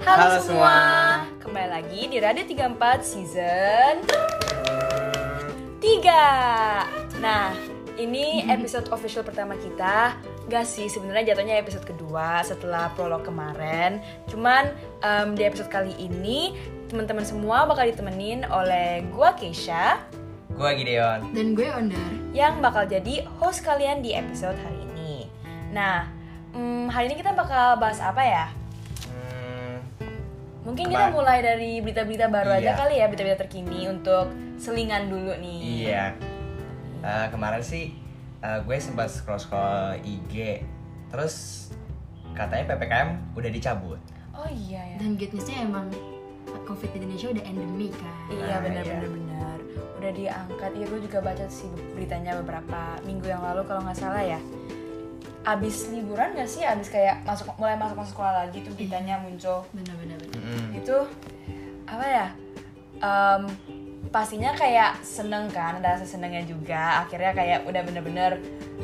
Halo, Halo semua. semua. Kembali lagi di Radio 34 season 3 Nah, ini episode official pertama kita Gak sih, sebenarnya jatuhnya episode kedua setelah prolog kemarin Cuman em, di episode kali ini teman-teman semua bakal ditemenin oleh gua Keisha Gua Gideon. Dan gue Ondar. yang bakal jadi host kalian di episode hari ini. Nah, hmm, hari ini kita bakal bahas apa ya? Mungkin kita Kemar- mulai dari berita-berita baru aja Iya. kali ya, berita-berita terkini untuk selingan dulu nih. iya. Eh, kemarin sih eh, gue sempat scroll-scroll IG, terus katanya ppkm udah dicabut. Oh iya ya. Dan good newsnya emang COVID di Indonesia udah endemi kan. Iya Nah, benar iya. benar benar. Udah diangkat. Iya gue juga baca sih beritanya beberapa minggu yang lalu kalau nggak salah ya. Abis liburan gak sih? Abis kayak masuk mulai masuk masuk sekolah lagi tuh beritanya muncul. Bener-bener. Itu apa ya Em, pastinya kayak seneng kan ada rasa senengnya juga akhirnya kayak udah bener-bener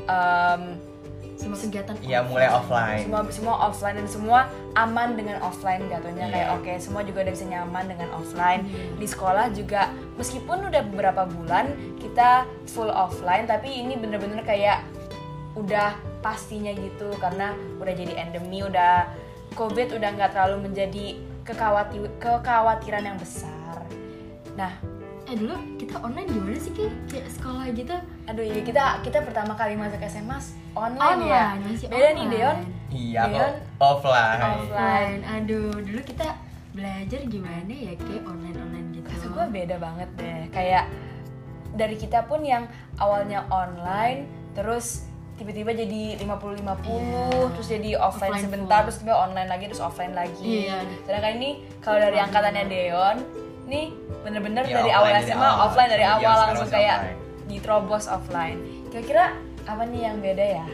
em, Semua kegiatan Iya mulai offline. semua semua offline dan semua aman dengan offline jatuhnya Iya. kayak oke semua juga udah bisa nyaman dengan offline Iya. di sekolah juga meskipun udah beberapa bulan kita full offline tapi ini bener-bener kayak udah pastinya gitu karena udah jadi endemi udah covid udah nggak terlalu menjadi kekhawati kekhawatiran yang besar nah Eh dulu kita online gimana sih Ki? Kayak sekolah gitu. aduh iya kita kita pertama kali masuk SMA online, ya Online, masih beda nih online. Deon Iya Deon kok offline. Offline. Aduh, dulu kita belajar gimana ya kayak online-online gitu. Kata gue beda banget deh Kayak dari kita pun yang awalnya online Terus tiba-tiba jadi 50-50 Iya. Terus jadi offline, Offline sebentar full. Terus tiba online lagi Terus offline lagi Iya. Sedangkan ini kalau dari angkatannya Deon Nih bener-bener Ya, dari awal dari SMA awal. offline dari Iya, awal sekarang Langsung kayak offline. diterobos offline Kira-kira apa nih yang beda ya?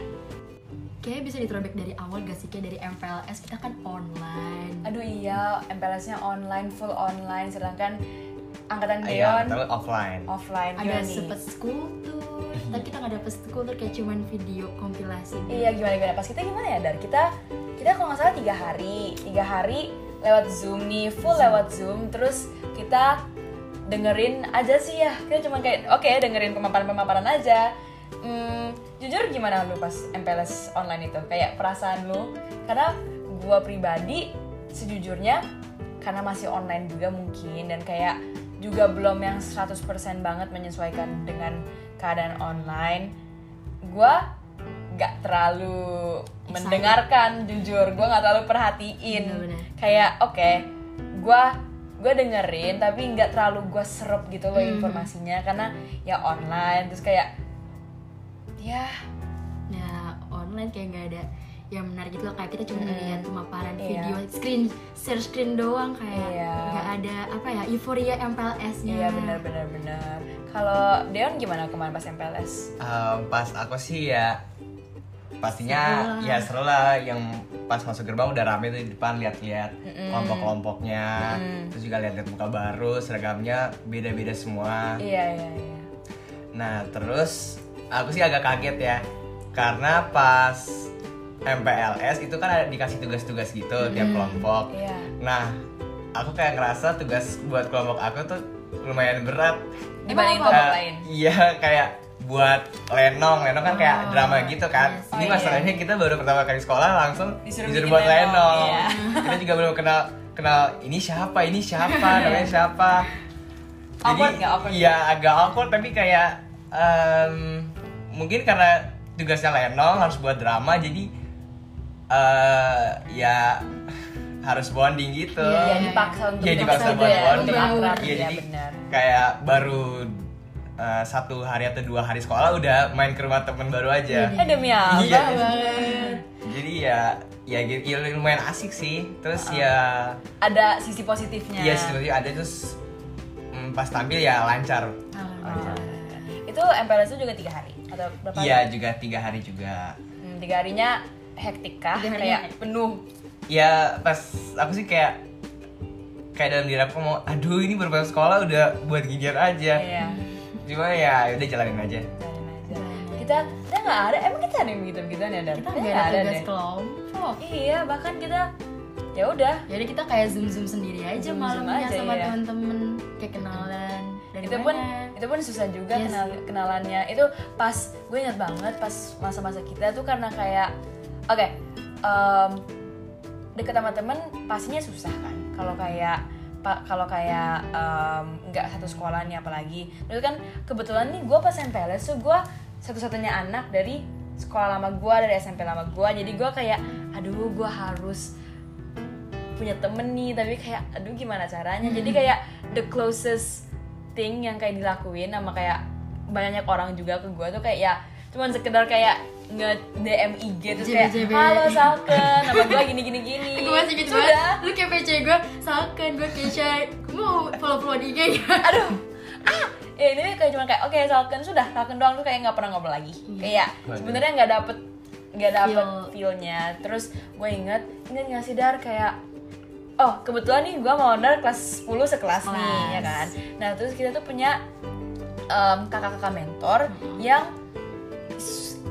Kayak bisa diterobek dari awal gak sih kayak dari MPLS kita kan online. Aduh iya MPLS-nya online, full online Sedangkan angkatan Ah, Iya, Deon tapi offline. offline Ada Gimana sempet school tour, tapi kita nggak dapet school tour kayak cuman video kompilasi. gitu. Iya gimana gimana. Pas kita gimana ya Dar? Kita kita kalau nggak salah tiga hari. Tiga hari lewat zoom nih full lewat zoom. Terus kita dengerin aja sih ya. Kita cuma kayak oke dengerin pemaparan pemaparan aja. Hmm, jujur gimana lu pas MPLS online itu? Kayak perasaan lu? Karena gua pribadi sejujurnya karena masih online juga mungkin. Dan kayak juga belum yang 100% banget menyesuaikan dengan keadaan online gua nggak terlalu Excited. mendengarkan jujur gue nggak terlalu perhatiin Bener-bener. kayak oke gue gue dengerin tapi nggak terlalu gue serap gitu loh Mhm. informasinya karena ya online terus kayak ya Nah, online kayak nggak ada yang menarik gitu loh kayak kita cuma Mm. ngeliat pemaparan Iya. video screen share screen doang kayak Iya. nggak ada apa ya euforia MPLS-nya. iya benar benar benar kalau Deon gimana kemarin pas MPLS Em, pas aku sih ya pastinya Seru ya seru lah yang pas masuk gerbang udah rame tuh di depan lihat-lihat kelompok-kelompoknya Mm. terus juga lihat-lihat muka baru seragamnya beda-beda semua iya iya iya nah terus aku sih agak kaget ya karena pas MPLS itu kan ada dikasih tugas-tugas gitu tiap kelompok iya nah aku kayak ngerasa tugas buat kelompok aku tuh lumayan berat dibanding apa? kelompok Eh, lain Iya kayak buat lenong, lenong kan kayak Oh, drama gitu kan. yes. Ini Oh, iya. masalahnya kita baru pertama kali sekolah langsung Disuruh disuruh, buat lenong, lenong. iya. kita juga belum kenal kenal ini siapa, ini siapa, namanya siapa. Awkward nggak? Awkward Iya agak awkward tapi kayak em, mungkin karena tugasnya lenong harus buat drama jadi eh ya harus bonding gitu. Iya, dipaksa untuk Iya, dipaksa juga buat ya, bonding. Iya, iya, jadi benar. kayak baru uh, satu hari atau dua hari sekolah udah main ke rumah temen baru aja. eh demi apa Iya. banget. Jadi ya ya gitu ya lumayan asik sih. Terus ya ada sisi positifnya iya sih ada terus mm, pas tampil ya lancar. Oh. itu MPLS itu juga tiga hari atau berapa Iya juga tiga hari juga. Hmm, tiga harinya hektik kah kayak hektik. penuh Ya pas aku sih kayak kayak dalam diri aku mau aduh ini baru masuk sekolah udah buat ginian aja. iya Cuma ya udah jalanin aja. jalanin aja kita kita nggak ada emang kita ada yang begitu begituan ya dan Kita nggak ada tugas kelompok. iya bahkan kita ya udah jadi kita kayak zoom zoom sendiri aja Zoom-zoom malamnya aja, sama iya. temen-temen kayak kenalan dari itu pun mana itu pun susah juga Iya kenal kenalannya itu pas gue ingat banget pas masa-masa kita tuh karena kayak oke em, deket sama temen pastinya susah kan. Kalau kayak pak kalau kayak nggak satu sekolah nih apalagi. Terus kan kebetulan nih gue pas MPLS tuh gue satu-satunya anak dari sekolah lama gue dari SMP lama gue jadi gue kayak aduh gue harus punya temen nih. Tapi kayak aduh gimana caranya? Jadi kayak the closest thing yang kayak dilakuin sama kayak banyak orang juga ke gue tuh kayak ya cuman sekedar kayak nge DM IG terus kayak halo Salken nama gue gini gini gini. Gue masih gitu banget. Lu kayak PC gue salkan gue Keisha gue mau follow follow di IG ya. Aduh. Ah ya ini kayak cuma kayak oke Salken sudah. Salken doang tuh kayak nggak pernah ngobrol lagi. Kayak Waduh. sebenarnya nggak dapet nggak dapet Feel. feelnya. Terus gue inget inget nggak sih dar kayak oh kebetulan nih gue mau order kelas 10 sekelas nih ya kan. Nah terus kita tuh punya em, kakak-kakak mentor yang s-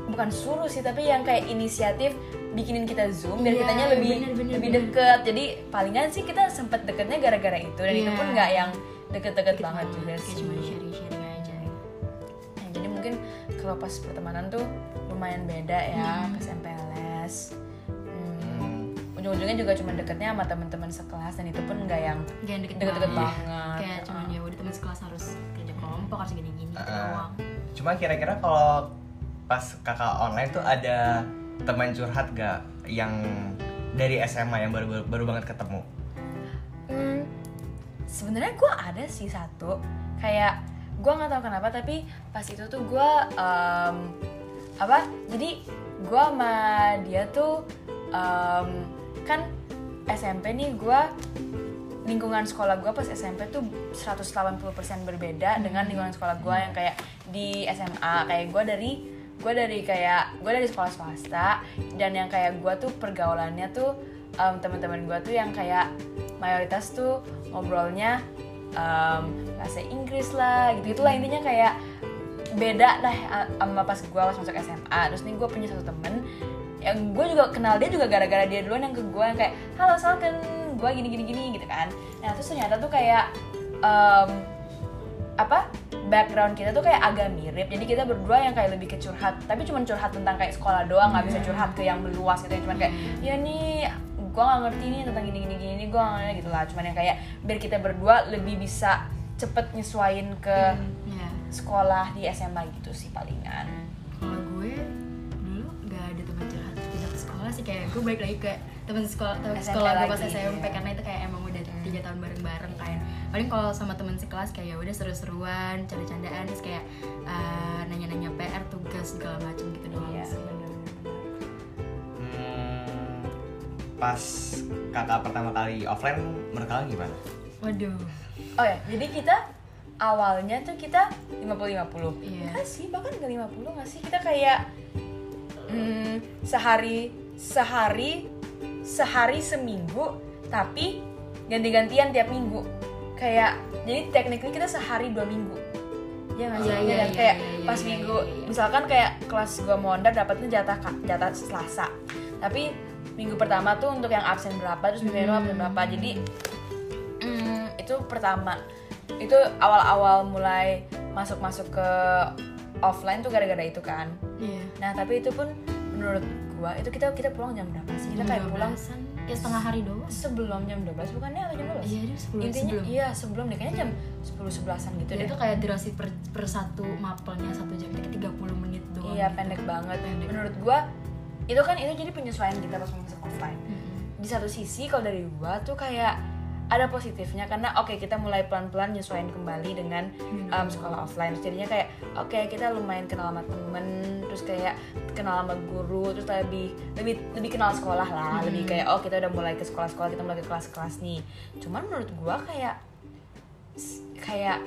bukan suruh sih tapi yang kayak inisiatif bikinin kita zoom biar Iya, kitanya lebih bener, bener, lebih bener. deket jadi palingan sih kita sempet deketnya gara-gara itu dan itu Iya. pun nggak yang deket-deket banget juga kayak sih cuma sharing sharing aja Nah, jadi mungkin kalau pas pertemanan tuh lumayan beda ya Hmm. pas MPLS hmm, ujung-ujungnya juga cuma deketnya sama teman-teman sekelas dan itu pun nggak yang deket-deket banget. banget kayak cuman ya udah teman sekelas harus kerja kelompok harus gini gini Ah. doang Cuma kira-kira kalau pas kakak online tuh ada teman curhat gak yang dari SMA yang baru baru, baru banget ketemu? Hmm, sebenarnya gue ada sih satu kayak gue nggak tahu kenapa tapi pas itu tuh gue em, apa jadi gue sama dia tuh em, kan SMP nih gue lingkungan sekolah gue pas SMP tuh 180% berbeda dengan lingkungan sekolah gue yang kayak di SMA kayak gue dari gue dari kayak gue dari sekolah swasta dan yang kayak gue tuh pergaulannya tuh em, teman-teman gue tuh yang kayak mayoritas tuh ngobrolnya em, bahasa Inggris lah gitu itulah intinya kayak beda lah sama pas gue pas masuk SMA terus nih gue punya satu temen yang gue juga kenal dia juga gara-gara dia duluan yang ke gue yang kayak halo Salken gue gini gini gini gitu kan. Nah terus ternyata tuh kayak em, apa background kita tuh kayak agak mirip. Jadi kita berdua yang kayak lebih ke curhat. Tapi cuma curhat tentang kayak sekolah doang nggak bisa curhat ke yang meluas gitu yang cuman kayak ya nih gue nggak ngerti nih tentang gini gini gini gue nggak ngerti gitu lah. Cuman yang kayak biar kita berdua lebih bisa cepet nyesuain ke ya sekolah di SMA gitu sih palingan. Kalau gue dulu nggak ada teman curhat. Tidak ke sekolah sih. Kayak gue balik lagi ke teman sekolah teman sekolah gue pas SMP iya. karena itu kayak emang udah tiga tahun bareng-bareng kan paling kalau sama teman sekelas kayak ya udah seru-seruan canda-candaan terus kayak eh, nanya-nanya PR tugas segala macam gitu doang iya sih. Hmm, pas kakak pertama kali offline menurut kalian gimana? waduh oh ya jadi kita awalnya tuh kita 50-50 Iya. Enggak sih bahkan nggak 50 nggak sih kita kayak hmm, sehari sehari sehari seminggu tapi ganti-gantian tiap minggu kayak jadi tekniknya kita sehari dua minggu. Ya nggak sih? Iya, Iya iya, kayak iya, iya, pas iya, minggu. iya, iya. misalkan kayak kelas gua mau ondar dapatnya jatah jatah selasa. Tapi minggu pertama tuh untuk yang absen berapa terus minggu kedua absen berapa. Jadi Hmm, itu pertama. Itu awal-awal mulai masuk-masuk ke offline tuh gara-gara itu kan. Iya. Nah tapi itu pun menurut gua itu kita kita pulang jam berapa sih? Kita kayak pulang 12-an, kayak setengah hari doang sebelum jam 12 bukannya atau jam 12 iya dia sebelum intinya sebelum iya sebelum deh kayaknya jam 10 11an gitu Jadi deh itu kayak durasi per, per satu mapelnya satu jam itu 30 menit doang. iya gitu. pendek banget Pendek. menurut gua itu kan itu jadi penyesuaian kita pas masuk offline Mm-mm. di satu sisi kalau dari gua tuh kayak ada positifnya karena oke kita mulai pelan-pelan nyesuaiin kembali dengan um, sekolah offline. Terus jadinya kayak oke kita lumayan kenal sama temen terus kayak kenal sama guru terus lebih lebih lebih kenal sekolah lah. Hmm. lebih kayak oh kita udah mulai ke sekolah-sekolah kita mulai ke kelas-kelas nih. Cuman menurut gua kayak kayak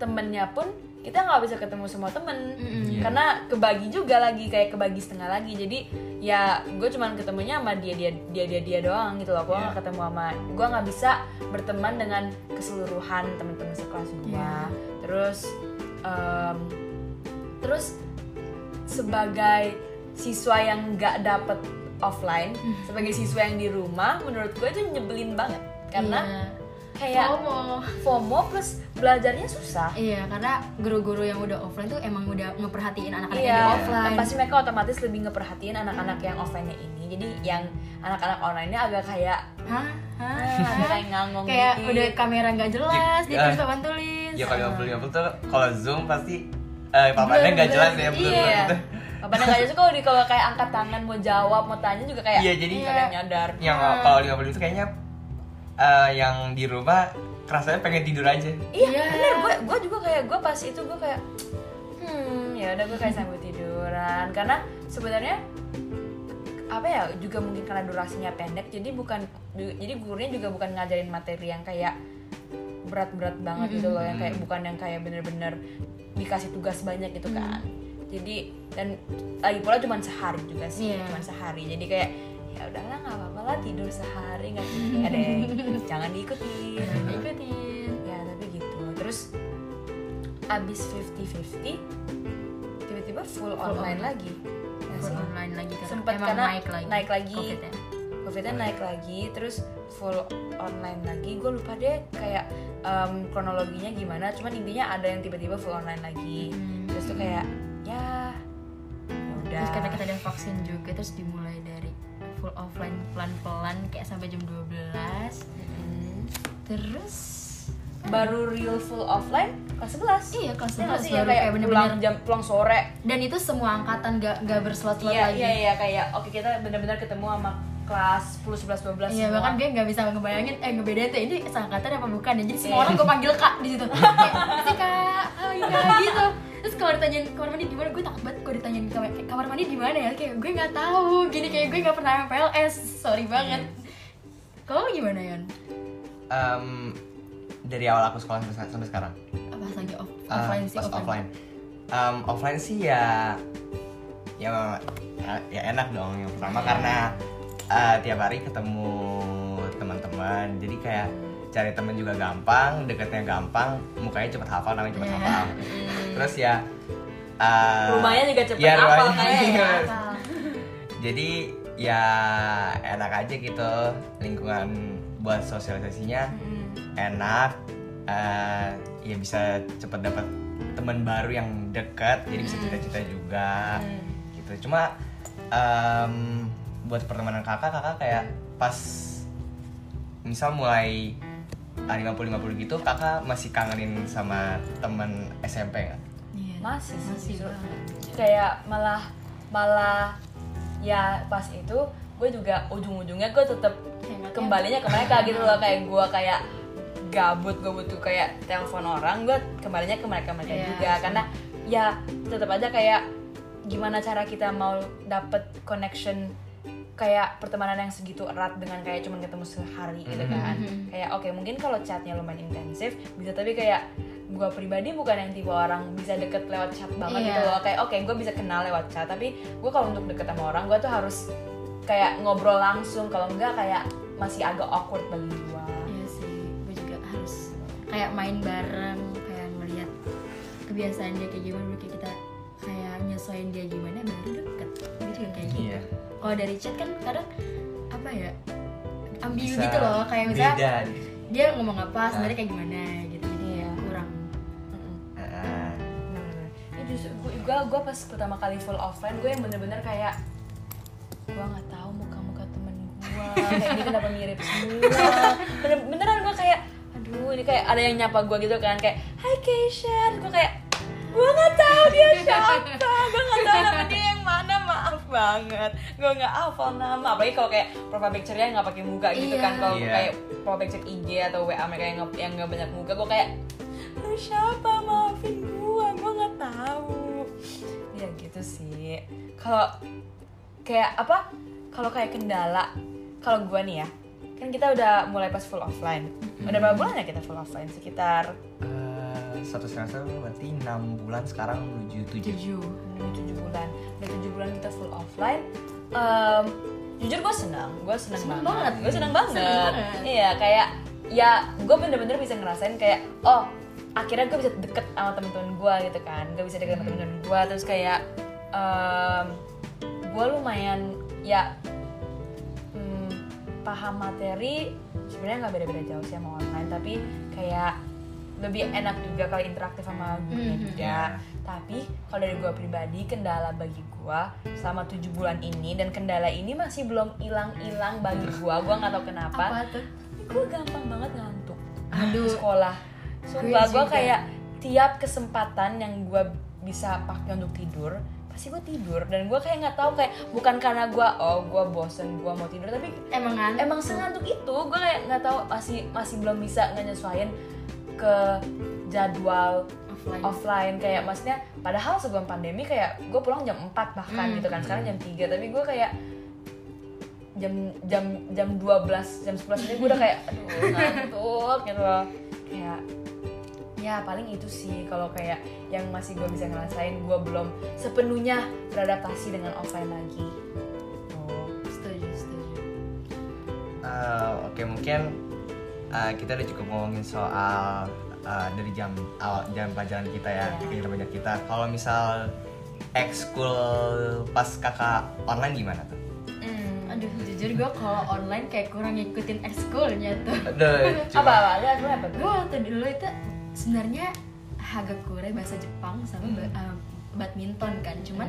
temennya pun kita nggak bisa ketemu semua temen Mm-mm. Iya. karena kebagi juga lagi kayak kebagi setengah lagi jadi ya gue cuman ketemunya sama dia dia dia dia dia doang gitu loh gue Iya. nggak ketemu sama gue nggak bisa berteman dengan keseluruhan teman-teman sekelas gue Iya. terus em, terus sebagai siswa yang nggak dapet offline sebagai siswa yang di rumah menurut gue itu nyebelin banget karena Iya. Kayak FOMO. FOMO plus belajarnya susah Iya, karena guru-guru yang udah offline tuh emang udah ngeperhatiin anak-anak yang Iya, di dan offline. pasti mereka otomatis lebih ngeperhatiin anak-anak yang offline-nya ini. Jadi yang anak-anak online-nya agak kayak Hah? Hah? agak kayak ngangong Kayak dikit. udah kamera nggak jelas, dia Ya. tulis papan tulis. ya kalau ngobrol ngobrol tuh kalau zoom pasti eh papannya nggak jelas ya betul Iya. betul Papanya nggak jelas kalau di kalau kayak angkat tangan mau jawab mau tanya juga kayak Iya, jadi- nggak ada yang nyadar. yang Ah. kalau di ngobrol itu kayaknya eh, yang di rumah kerasanya pengen tidur aja Iya, Iya. bener. Gue gue juga kayak gue pas itu gue kayak hmm ya udah gue kayak sambil tiduran karena sebenarnya apa ya juga mungkin karena durasinya pendek jadi bukan jadi gurunya juga bukan ngajarin materi yang kayak berat-berat banget gitu loh yang kayak bukan yang kayak bener-bener dikasih tugas banyak gitu kan jadi dan lagi pula cuma sehari juga sih Iya. cuma sehari jadi kayak ya udahlah nggak apa-apa lah tidur sehari nggak nggak deh jangan diikutin Ikutin. ya tapi gitu terus abis 50-50 tiba-tiba full, online online. lagi Ya Full sih? online lagi emang karena naik lagi. naik lagi. COVID-nya. covidnya naik lagi terus full online lagi gue lupa deh kayak em, kronologinya gimana cuman intinya ada yang tiba-tiba full online lagi Hmm. terus tuh kayak ya ya udah Terus karena kita ada vaksin juga terus dimulai dari full offline pelan-pelan kayak sampai jam 12. Hmm. Terus baru real full offline kelas 11 Iya, kelas Ya nggak 11 sih, baru yang kayak kayak bener-bener- jam pulang sore dan itu semua angkatan gak gak berslot-slot iya lagi. iya iya kayak oke kita benar-benar ketemu sama kelas 10 11 12 Iya bahkan gue nggak bisa ngebayangin eh ngebedain tuh ini seangkatan apa bukan ya jadi semua Iya. orang gue panggil kak di situ kayak si kak oh iya gitu terus kalau ditanyain kamar mandi di mana? Gue takut banget kalau ditanyain kamar, kamar mandi di mana ya? Kayak gue nggak tahu. Gini kayak gue nggak pernah PLS sorry banget. Kalau lu gimana Yan Em, dari awal aku sekolah sampai, sampai sekarang. Apa lagi off, Eh, offline sih pas offline. Em, offline sih ya ya ya enak dong. Yang pertama karena eh, tiap hari ketemu teman-teman. Jadi kayak cari temen juga gampang deketnya gampang mukanya cepet hafal namanya cepet Iya. hafal terus ya eh, Rumahnya juga cepet ya. Apa? jadi ya enak aja gitu lingkungan buat sosialisasinya Mm. enak eh, ya bisa cepet dapat teman baru yang dekat jadi bisa cita-cita juga Hmm. gitu cuma em, buat pertemanan kakak kakak kayak pas misal mulai ah, 50-50 gitu kakak masih kangenin sama temen SMP nggak? Masih sih masih kayak malah malah ya pas itu gue juga ujung-ujungnya gue tetap ya. kembalinya ke mereka gitu loh. Kayak gue kayak gabut gue butuh kayak telepon orang gue kembalinya ke mereka mereka Iya, juga. karena ya tetap aja kayak gimana cara kita mau dapet connection kayak pertemanan yang segitu erat dengan kayak cuman ketemu sehari gitu kan. Mhm. kayak oke mungkin kalau chatnya lumayan intensif bisa tapi kayak gue pribadi bukan yang tipe orang bisa deket lewat chat banget Iya. gitu loh kayak oke gue bisa kenal lewat chat tapi gue kalau untuk deket sama orang gue tuh harus kayak ngobrol langsung kalau enggak kayak masih agak awkward bagi gue Iya sih, gue juga harus kayak main bareng, kayak ngeliat kebiasaan dia kayak gimana, kayak kita kayak nyesuaiin dia gimana baru deket. Gue juga kayak gitu. Iya. Kalau dari chat kan kadang apa ya ambigu Bisa gitu loh, kayak misalnya beda dia ngomong apa, sebenarnya kayak gimana justru gue, gue, pas pertama kali full offline gue yang bener-bener kayak gue nggak tahu muka-muka temen gue kayak ini kenapa mirip semua bener beneran gue kayak aduh ini kayak ada yang nyapa gue gitu kan kayak Hai Keisha gue kayak gue nggak tahu dia siapa gue nggak tahu nama dia yang mana maaf banget gue nggak hafal nama apalagi kalau kayak profile picture-nya nggak pakai muka gitu Iya. kan kalau Iya. kayak profile picture IG atau WA mereka yang nggak yang nggak banyak muka gue kayak lu siapa maafin gue tahu. Ya gitu sih. Kalau kayak apa? Kalau kayak kendala kalau gue nih ya kan kita udah mulai pas full offline. Udah berapa bulan ya kita full offline? Sekitar eh, satu semester berarti enam bulan sekarang menuju tujuh. Tujuh. tujuh bulan. Udah tujuh bulan kita full offline. Em, jujur gue senang gue senang banget, banget. gue senang banget. Senang banget. iya kayak ya gue bener-bener bisa ngerasain kayak oh akhirnya gue bisa deket sama temen-temen gue gitu kan. Gue bisa deket sama temen-temen gue. Terus kayak em gue lumayan ya paham materi. Sebenarnya nggak beda-beda jauh sih sama online tapi kayak lebih enak juga kalau interaktif sama gurunya Mhm. juga. tapi kalau dari gue pribadi kendala bagi gue selama tujuh bulan ini dan kendala ini masih belum hilang-hilang bagi gue. Gue nggak tahu kenapa. Gue gampang banget ngantuk. Aduh. sekolah sumpah Gue kayak tiap kesempatan yang gue bisa pakai untuk tidur pasti gue tidur. Dan gue kayak nggak tahu kayak bukan karena gue oh gue bosen gue mau tidur tapi emang kan emang sengantuk itu. Gue kayak nggak tahu masih masih belum bisa ngenyesuaiin ke jadwal offline. offline. Kayak maksudnya padahal sebelum pandemi kayak gue pulang jam 4 bahkan Hmm. gitu kan sekarang jam 3 tapi gue kayak jam jam jam 12 jam 11 ini gue udah kayak aduh ngantuk gitu loh. Kayak ya paling itu sih kalau kayak yang masih gue bisa ngerasain gue belum sepenuhnya beradaptasi dengan offline lagi oh. setuju setuju Eh, Oke mungkin eh, kita udah cukup ngomongin soal eh, dari jam awal jam pelajaran kita ya Iya. kegiatan pelajaran kita. Kalau misal ekskul pas kakak online gimana tuh? Hmm. aduh jujur gue kalau online kayak kurang ngikutin ekskulnya tuh Aduh, apa apa lu apa tuh gue waktu dulu itu sebenarnya hagakure bahasa Jepang sama Hmm. uh, badminton kan cuman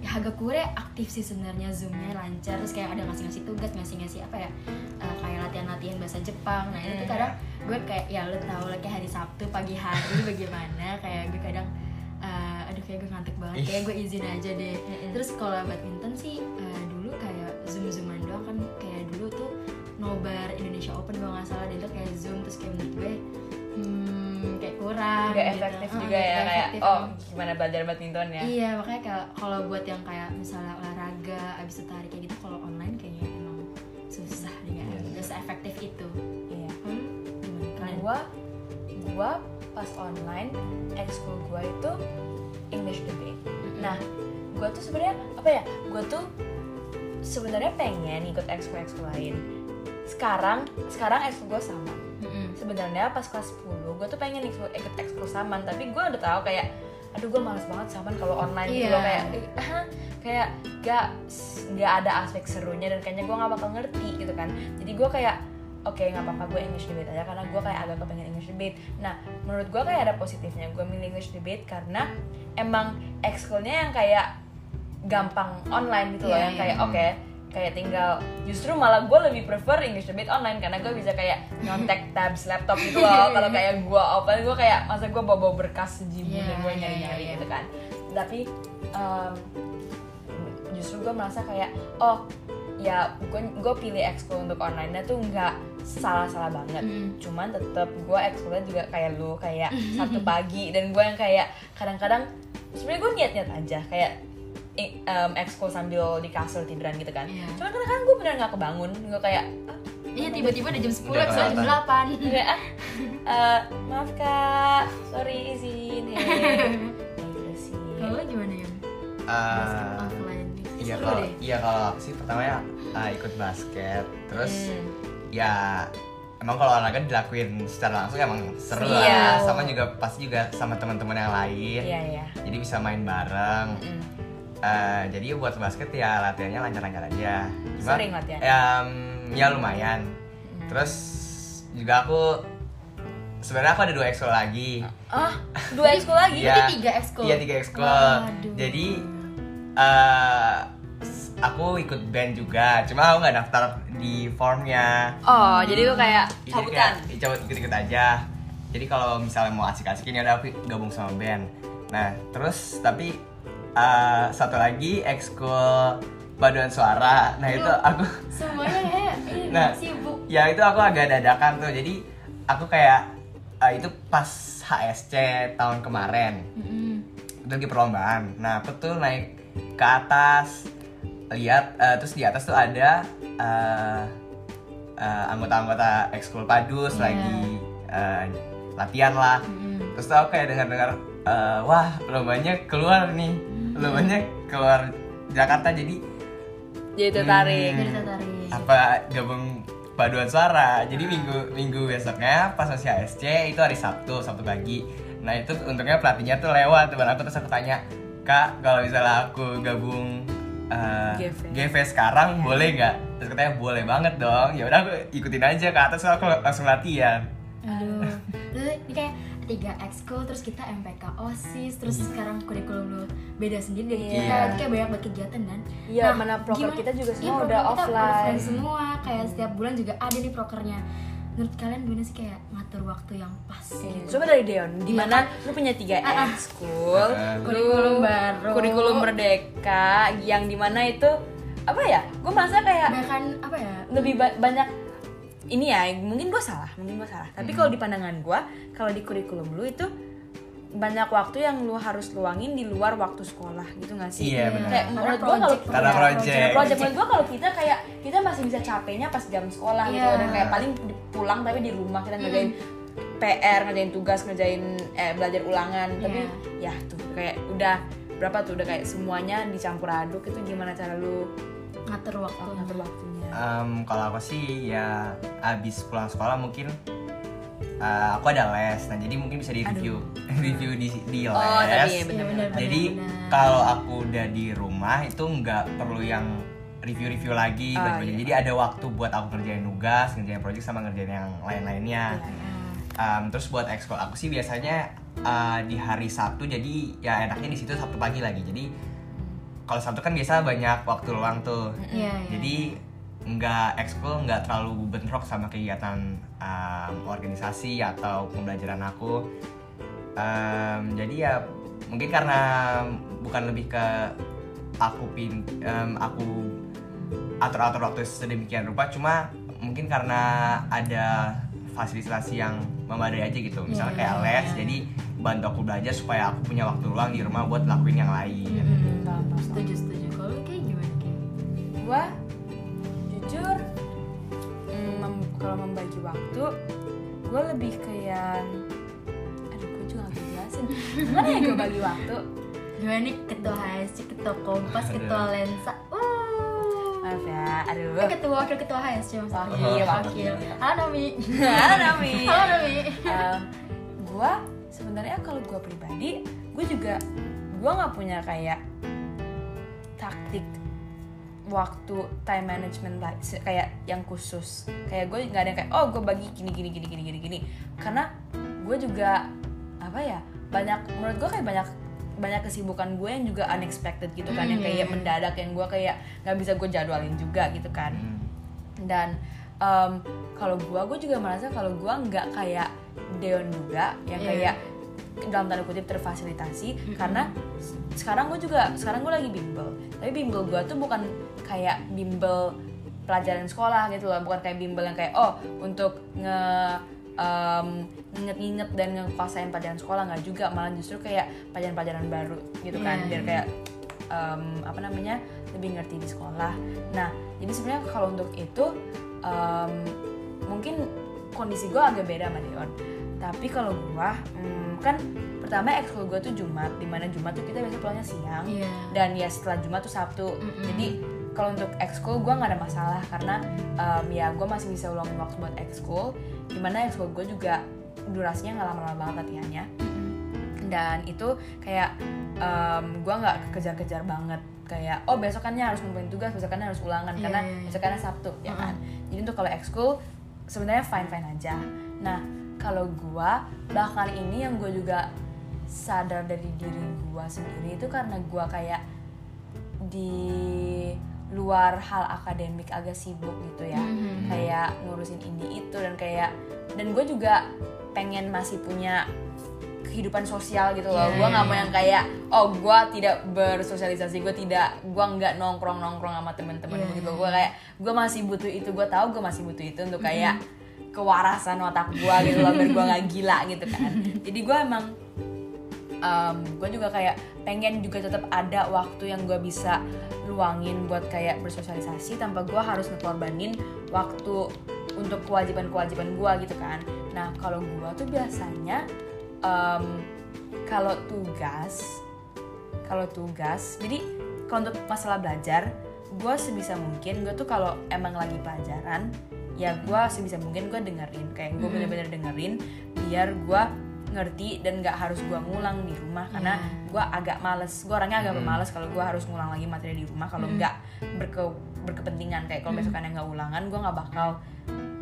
ya hagakure aktif sih sebenarnya zoomnya lancar terus kayak ada ngasih-ngasih tugas ngasih-ngasih apa ya uh, kayak latihan-latihan bahasa Jepang nah itu tuh Hmm. kadang gue kayak ya lo tau lah kayak hari Sabtu pagi hari bagaimana kayak gue kadang uh, aduh kayak gue ngantuk banget kayak gue izin aja deh Mm-mm. terus kalau badminton sih uh, dulu kayak zoom zooman doang kan kayak dulu tuh nobar Indonesia Open gue nggak salah dan itu kayak zoom terus kayak menurut gue hmm, kayak kurang Gak gitu. efektif Ah, juga nggak ya kayak efektif oh emang. gimana belajar badminton ya? Iya makanya kayak kalau buat yang kayak misalnya olahraga abis itu tarik kayak gitu kalau online kayaknya emang susah deh Iya. nggak nggak seefektif itu. Iya. Hmm, gimana? Kalian gua gua pas online ekskul gua itu English debate nah gua tuh sebenarnya apa ya gua tuh sebenarnya pengen ikut ekskul ekskul lain. Sekarang sekarang ekskul gua sama. Sebenarnya pas kelas 10 gue tuh pengen ikut, ekskul saman tapi gue udah tahu kayak aduh gue males banget saman kalau online gitu Iya. loh kayak eh, kayak gak nggak ada aspek serunya dan kayaknya gue nggak bakal ngerti gitu kan jadi gue kayak oke nggak apa-apa gue English debate aja karena gue kayak agak kepengen English debate nah menurut gue kayak ada positifnya gue milih English debate karena emang ekskulnya yang kayak gampang online gitu loh Iya, yang iya. kayak oke kayak tinggal justru malah gue lebih prefer English debate online karena gue bisa kayak nyontek tabs laptop gitu loh. Kalau kayak gue offline gue kayak masa gue bawa bawa berkas sejibu Iya, dan gue iya, nyari nyari iya, gitu kan. Tapi em, justru gue merasa kayak oh ya gue gue pilih ekskul untuk online nya tuh nggak salah salah banget. Mm. cuman tetap gue ekskulnya juga kayak lu kayak satu pagi dan gue yang kayak kadang-kadang sebenarnya gue niat-niat aja. Kayak em, ekskul sambil di kasur tiduran gitu kan. Iya. cuman kadang-kadang gue bener nggak kebangun gue kayak ah, iya tiba-tiba udah jam 10 Udah episode jam. 8 kayak ah eh, maaf kak. Sorry izin hei Kayak gitu sih. Kalau lo gimana ya basket Eh, offline Iya kalau iya kalau aku sih pertama ya uh, ikut basket. Terus Hmm. ya emang kalau olahraga dilakuin secara langsung emang seru Iya. lah sama juga pasti juga sama teman-teman yang lain. Iya iya. Jadi bisa main bareng. Mm-mm. Eh, jadi buat basket ya latihannya lancar-lancar aja Cuma, Sering latihan? em, ya lumayan Mm. terus juga aku sebenarnya aku ada dua ekskul lagi ah dua ekskul lagi Iya. Tiga ekskul Iya tiga ekskul. Waduh. Jadi eh aku ikut band juga, cuma aku nggak daftar di formnya. oh jadi lu kayak cabutan coba ikut-ikut aja. Jadi kalau misalnya mau asik-asikin ya udah aku gabung sama band. Nah terus tapi eh, satu lagi ekskul paduan suara. Nah itu aku semuanya kayak Nah. sibuk ya itu aku agak dadakan tuh. Jadi aku kayak eh, itu pas HSC tahun kemarin Mm-mm. itu lagi perlombaan. Nah aku tuh naik ke atas lihat eh, terus di atas tuh ada eh, eh, anggota-anggota ekskul padus Iya. lagi eh, latihan lah. Mm-mm. Terus tuh aku kayak dengar-dengar eh, wah lombanya keluar nih, Hmm. lombanya keluar Jakarta jadi jadi tertarik jadi tertarik apa gabung paduan suara. Jadi minggu minggu besoknya pas masih HSC itu hari Sabtu Sabtu pagi. Nah itu untungnya pelatihnya tuh lewat teman aku terus aku tanya kak kalau misalnya aku gabung uh, GV. GV sekarang boleh nggak? terus katanya boleh banget dong ya udah aku ikutin aja ke atas aku langsung latihan Aduh. Ini kayak tiga ekskul terus kita MPK OSIS terus sekarang kurikulum lu beda sendiri dari kita Iya. Itu kayak banyak banget kegiatan dan Iya, mana proker kita juga semua proker udah kita offline. semua kayak setiap bulan juga ada nih prokernya menurut kalian gimana sih kayak ngatur waktu yang pas gitu? Coba dari Deon, di mana lu punya tiga Ah, ah. ekskul, Ah. lu- Kurikulum baru. kurikulum merdeka, yang di mana itu apa ya? Gue merasa kayak bahkan apa ya lebih ba- banyak ini ya mungkin gue salah mungkin gue salah tapi kalau di pandangan gue kalau di kurikulum lu itu banyak waktu yang lu harus luangin di luar waktu sekolah gitu gak sih? Iya, benar. Kayak menurut gue kalau project. Karena project. project menurut gue kalau kita kayak kita masih bisa capeknya pas jam sekolah gitu Iya. dan kayak paling di- pulang tapi di rumah kita ngerjain PR, ngerjain tugas, ngerjain eh, belajar ulangan tapi ya tuh kayak udah berapa tuh udah kayak semuanya dicampur aduk itu gimana cara lu ngatur waktu ngatur waktunya? Em, kalau aku sih ya abis pulang sekolah mungkin eh, aku ada les nah jadi mungkin bisa di review review di di les Oh, tadi ya, Iya, bener. bener, jadi bener. kalau aku udah di rumah itu nggak perlu yang review-review lagi Oh, iya. jadi ada waktu buat aku ngerjain tugas ngerjain project sama ngerjain yang lain-lainnya Em, terus buat ekskul aku sih biasanya eh, di hari Sabtu jadi ya enaknya di situ Sabtu pagi lagi jadi kalau Sabtu kan biasa banyak waktu luang tuh Iya, iya. jadi nggak ekskul nggak terlalu bentrok sama kegiatan em, organisasi atau pembelajaran aku. Em, jadi ya mungkin karena bukan lebih ke aku pin em, aku atur-atur waktu sedemikian rupa cuma mungkin karena ada fasilitasi yang memadai aja gitu. Misalnya Iya, kayak iya, les iya. jadi bantu aku belajar supaya aku punya waktu luang di rumah buat lakuin yang lain. Paham. setuju setuju. Kalau kayak gimana kayak gua kalau membagi waktu gue lebih kayak aduh gue juga gak bisa jelasin. Gimana ya gue bagi waktu? Gimana nih? Ketua HSC ketua kompas ketua lensa. Uh maaf ya aduh. Eh, ketua wakil ketua HSC maksudnya Wakil, Iya, wakil. halo Nami. Halo Nami. Halo Nami. Gue sebenarnya kalau gue pribadi gue juga gue nggak punya kayak taktik waktu time management kayak yang khusus kayak gue nggak ada yang kayak oh gue bagi gini gini gini gini gini gini karena gue juga apa ya banyak menurut gue kayak banyak banyak kesibukan gue yang juga unexpected gitu kan yang Hmm, kayak mendadak yang gue kayak nggak bisa gue jadwalin juga gitu kan Hmm. dan em, kalau gua gue juga merasa kalau gua nggak kayak Deon juga yang Iya. kayak dalam tanda kutip terfasilitasi karena s- sekarang gue juga sekarang gue lagi bimbel tapi bimbel gue tuh bukan kayak bimbel pelajaran sekolah gitu loh bukan kayak bimbel yang kayak oh untuk nge em, nginget-nginget dan ngekuasain pelajaran sekolah nggak juga malah justru kayak pelajaran-pelajaran baru gitu kan Iya. biar kayak em, apa namanya lebih ngerti di sekolah. Nah jadi sebenarnya kalau untuk itu em, mungkin kondisi gue agak beda sama Deon. Tapi kalau gue kan pertama ekskul gue tuh Jumat, di mana Jumat tuh kita biasa pulangnya siang Iya. dan ya setelah Jumat tuh Sabtu. Mm-mm. Jadi kalau untuk ekskul gue nggak ada masalah karena em, ya gue masih bisa ulangin waktu buat ekskul. Di mana ekskul gue juga durasinya nggak lama-lama banget latihannya dan itu kayak em, gue nggak kejar-kejar banget kayak oh besokannya harus ngumpulin tugas besokannya harus ulangan Iya, karena iya, iya. besokannya sabtu ya kan jadi untuk kalau ekskul sebenarnya fine fine aja nah kalau gue belakangan ini yang gue juga sadar dari diri gue sendiri itu karena gue kayak di luar hal akademik agak sibuk gitu ya. Mhm. kayak ngurusin ini itu dan kayak dan gue juga pengen masih punya kehidupan sosial gitu loh. Iya, gue nggak iya, mau iya. yang kayak oh gue tidak bersosialisasi gue tidak gue nggak nongkrong nongkrong sama temen-temen gue gitu. iya, gue kayak gue masih butuh itu gue tahu gue masih butuh itu untuk kayak kewarasan otak gue gitu loh biar gue nggak gila gitu kan. Jadi gue emang gue juga kayak pengen juga tetap ada waktu yang gue bisa luangin buat kayak bersosialisasi tanpa gue harus ngorbanin waktu untuk kewajiban-kewajiban gue gitu kan. Nah kalau gue tuh biasanya em, kalau tugas kalau tugas jadi kalau untuk masalah belajar gue sebisa mungkin gue tuh kalau emang lagi pelajaran ya gue sebisa mungkin gue dengerin kayak gue Mhm. bener-bener dengerin biar gue ngerti dan nggak harus gue ngulang di rumah karena Iya. gue agak males gue orangnya agak Hmm. pemalas kalau gue harus ngulang lagi materi di rumah kalau Hmm. nggak berke berkepentingan kayak kalau Hmm. besokannya nggak ulangan gue nggak bakal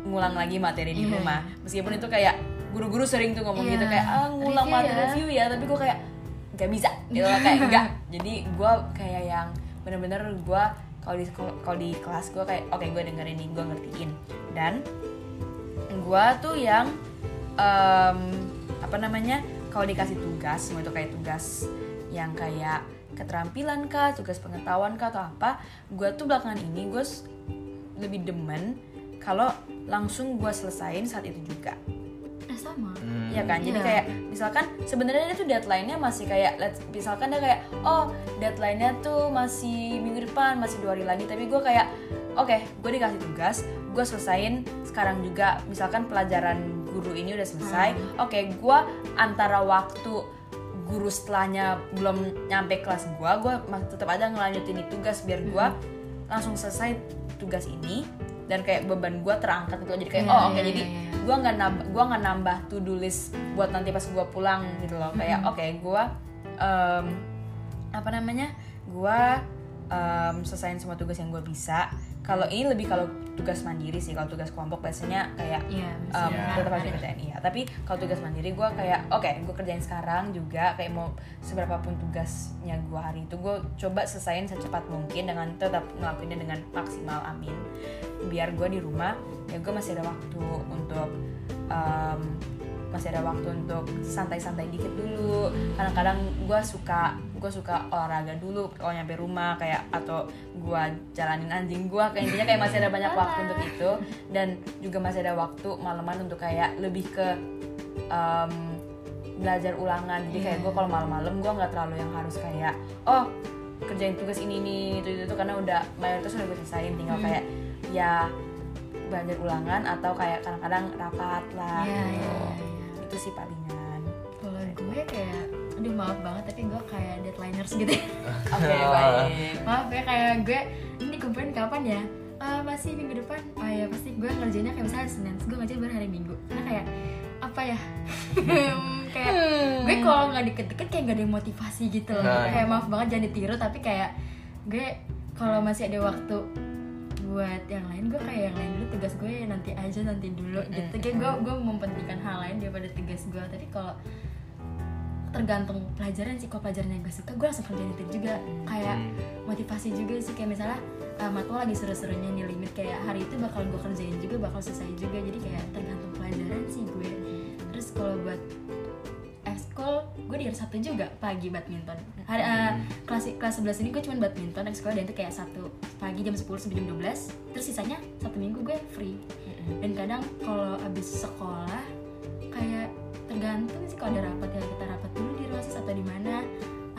ngulang lagi materi di Iya, rumah meskipun itu kayak guru-guru sering tuh ngomong Iya. gitu kayak ah ngulang Review materi ya." review ya tapi gue kayak nggak bisa gitu kayak enggak jadi gue kayak yang bener-bener gue kalau di kalau di kelas gue kayak oke gue dengerin nih gue ngertiin. Dan gue tuh yang em, apa namanya kalau dikasih tugas mau itu kayak tugas yang kayak keterampilan kah tugas pengetahuan kah atau apa gue tuh belakangan ini gue lebih demen kalau langsung gue selesain saat itu juga Sama. Hmm. Iya kan, jadi Iya. kayak misalkan sebenarnya dia tuh deadline-nya masih kayak let's- misalkan dia kayak oh deadline-nya tuh masih minggu depan masih dua hari lagi. Tapi gue kayak oke gue dikasih tugas gue selesain sekarang juga. Misalkan pelajaran guru ini udah selesai oke gue antara waktu guru setelahnya belum nyampe kelas gue gue tetap aja ngelanjutin ini tugas biar gue langsung selesai tugas ini dan kayak beban gue terangkat gitu. Jadi kayak Iya, oh oke iya, jadi iya, iya. gue nggak nambah gue nggak nambah to do list buat nanti pas gue pulang gitu loh. Kayak oke gue em, apa namanya? Gue em, selesaiin semua tugas yang gue bisa kalau ini lebih kalau tugas mandiri sih kalau tugas kelompok biasanya kayak Iya, um, misalnya tetap harus dikerjain iya tapi kalau tugas mandiri gue kayak oke gue kerjain sekarang juga kayak mau seberapa pun tugasnya gue hari itu gue coba selesaiin secepat mungkin dengan tetap ngelakuinnya dengan maksimal amin. Biar gue di rumah ya gue masih ada waktu untuk um, masih ada waktu untuk santai-santai dikit dulu kadang-kadang gue suka gue suka olahraga dulu kalau nyampe rumah kayak atau gue jalanin anjing gue kayak intinya kayak masih ada banyak waktu untuk itu dan juga masih ada waktu malaman untuk kayak lebih ke um, belajar ulangan jadi kayak gue kalau malam-malam gue nggak terlalu yang harus kayak oh kerjain tugas ini nih itu itu, itu karena udah mayoritas udah gue selesaiin tinggal Hmm. kayak ya belajar ulangan atau kayak kadang-kadang rapat lah Iya, gitu. iya, iya, iya. Itu sih palingan Kalau gue kayak, aduh maaf banget tapi gue kayak deadlineers gitu ya. oke baik Maaf ya kayak gue, ini kumpulin kapan ya? Ah, masih minggu depan, oh ya pasti gue ngerjainnya kayak misalnya Senin, gue ngerjain baru hari Minggu Karena kayak, apa ya? kayak gue kalau nggak deket-deket kayak gak ada motivasi gitu loh Nah. Kayak maaf banget jangan ditiru tapi kayak gue kalau masih ada waktu buat yang lain gue kayak yang lain dulu tugas gue ya nanti aja nanti dulu gitu. Kayak gue gue mempentingkan hal lain daripada tugas gue tapi kalau tergantung pelajaran sih kalau pelajarannya gue suka gue langsung kerjain itu juga. Kayak Hmm. motivasi juga sih kayak misalnya uh, matkul lagi seru-serunya nih limit kayak hari itu bakal gue kerjain juga bakal selesai juga. Jadi kayak tergantung pelajaran sih gue. Terus kalau buat ekskul gue di hari Sabtu juga pagi badminton. Hari uh, kelas kelas 11 ini gue cuma badminton ekskul dan itu kayak Sabtu pagi jam 10 sampai jam 12 terus sisanya Sabtu Minggu gue free. Dan kadang kalau abis sekolah kayak tergantung sih kalau ada rapat ya kita rapat dulu di ruasis atau di mana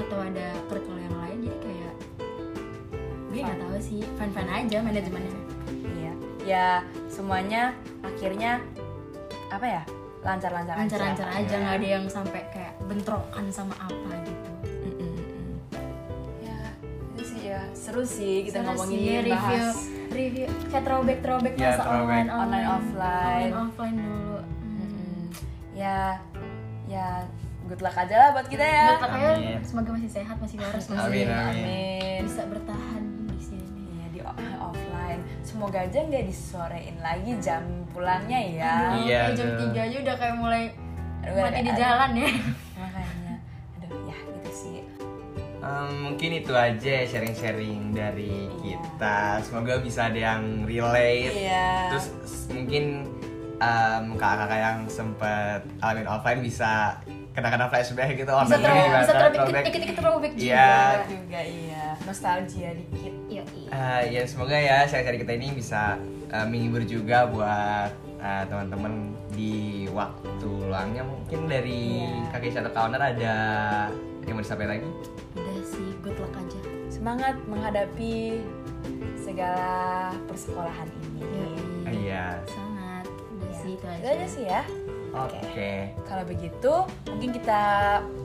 atau ada curriculum yang lain jadi kayak gue nggak tahu sih fun fun aja manajemennya. Iya. Ya semuanya akhirnya apa ya lancar-lancar aja. lancar-lancar aja Iya. nggak ada yang sampai kayak bentrokan sama apa gitu Mm, mm, mm. ya itu sih ya seru sih kita Seru ngomongin sih, review bahas review kayak throwback throwback Ya, masa throwback. online Online, offline. online offline dulu Mm, hmm. mm. ya ya good luck aja lah buat kita ya Buat makanya Amin. semoga masih sehat masih waras masih Amin, amin. amin bisa bertahan Semoga aja nggak disorein lagi jam pulangnya ya. Aduh, Iya, jam. 3 aja udah kayak mulai Aduh, mati ada- di jalan ya Makanya, aduh ya gitu sih. Um, mungkin itu aja sharing-sharing dari kita. Semoga bisa ada yang relate. Iya. Terus mungkin um, kakak-kakak yang sempet alamin offline bisa kena-kena flashback gitu. bisa gimana, bisa throwback throwback. ikut throwback juga Iya. juga iya. Nostalgia dikit. iya iya Ah, ya semoga ya sharing-sharing kita ini bisa uh, menghibur juga buat uh, teman-teman di waktu luangnya mungkin dari Iya. kakek atau kawan ada yang mau disampaikan lagi udah sih good luck aja Semangat menghadapi segala persekolahan ini. Iya sangat udah Iya. sih itu aja Itu aja sih ya. oke Kalau begitu, mungkin kita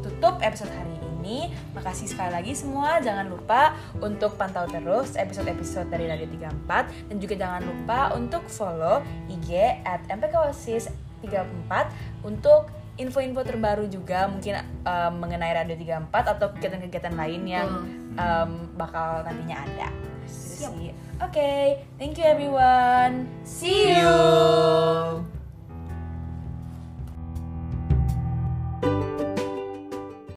tutup episode hari ini. Makasih sekali lagi semua. Jangan lupa untuk pantau terus episode-episode dari Radio 34 dan juga jangan lupa untuk follow IG at mpkosis34 untuk info-info terbaru juga mungkin um, mengenai Radio 34 atau kegiatan-kegiatan lain yang um, bakal nantinya ada. Sih. Oke, thank you everyone. See you.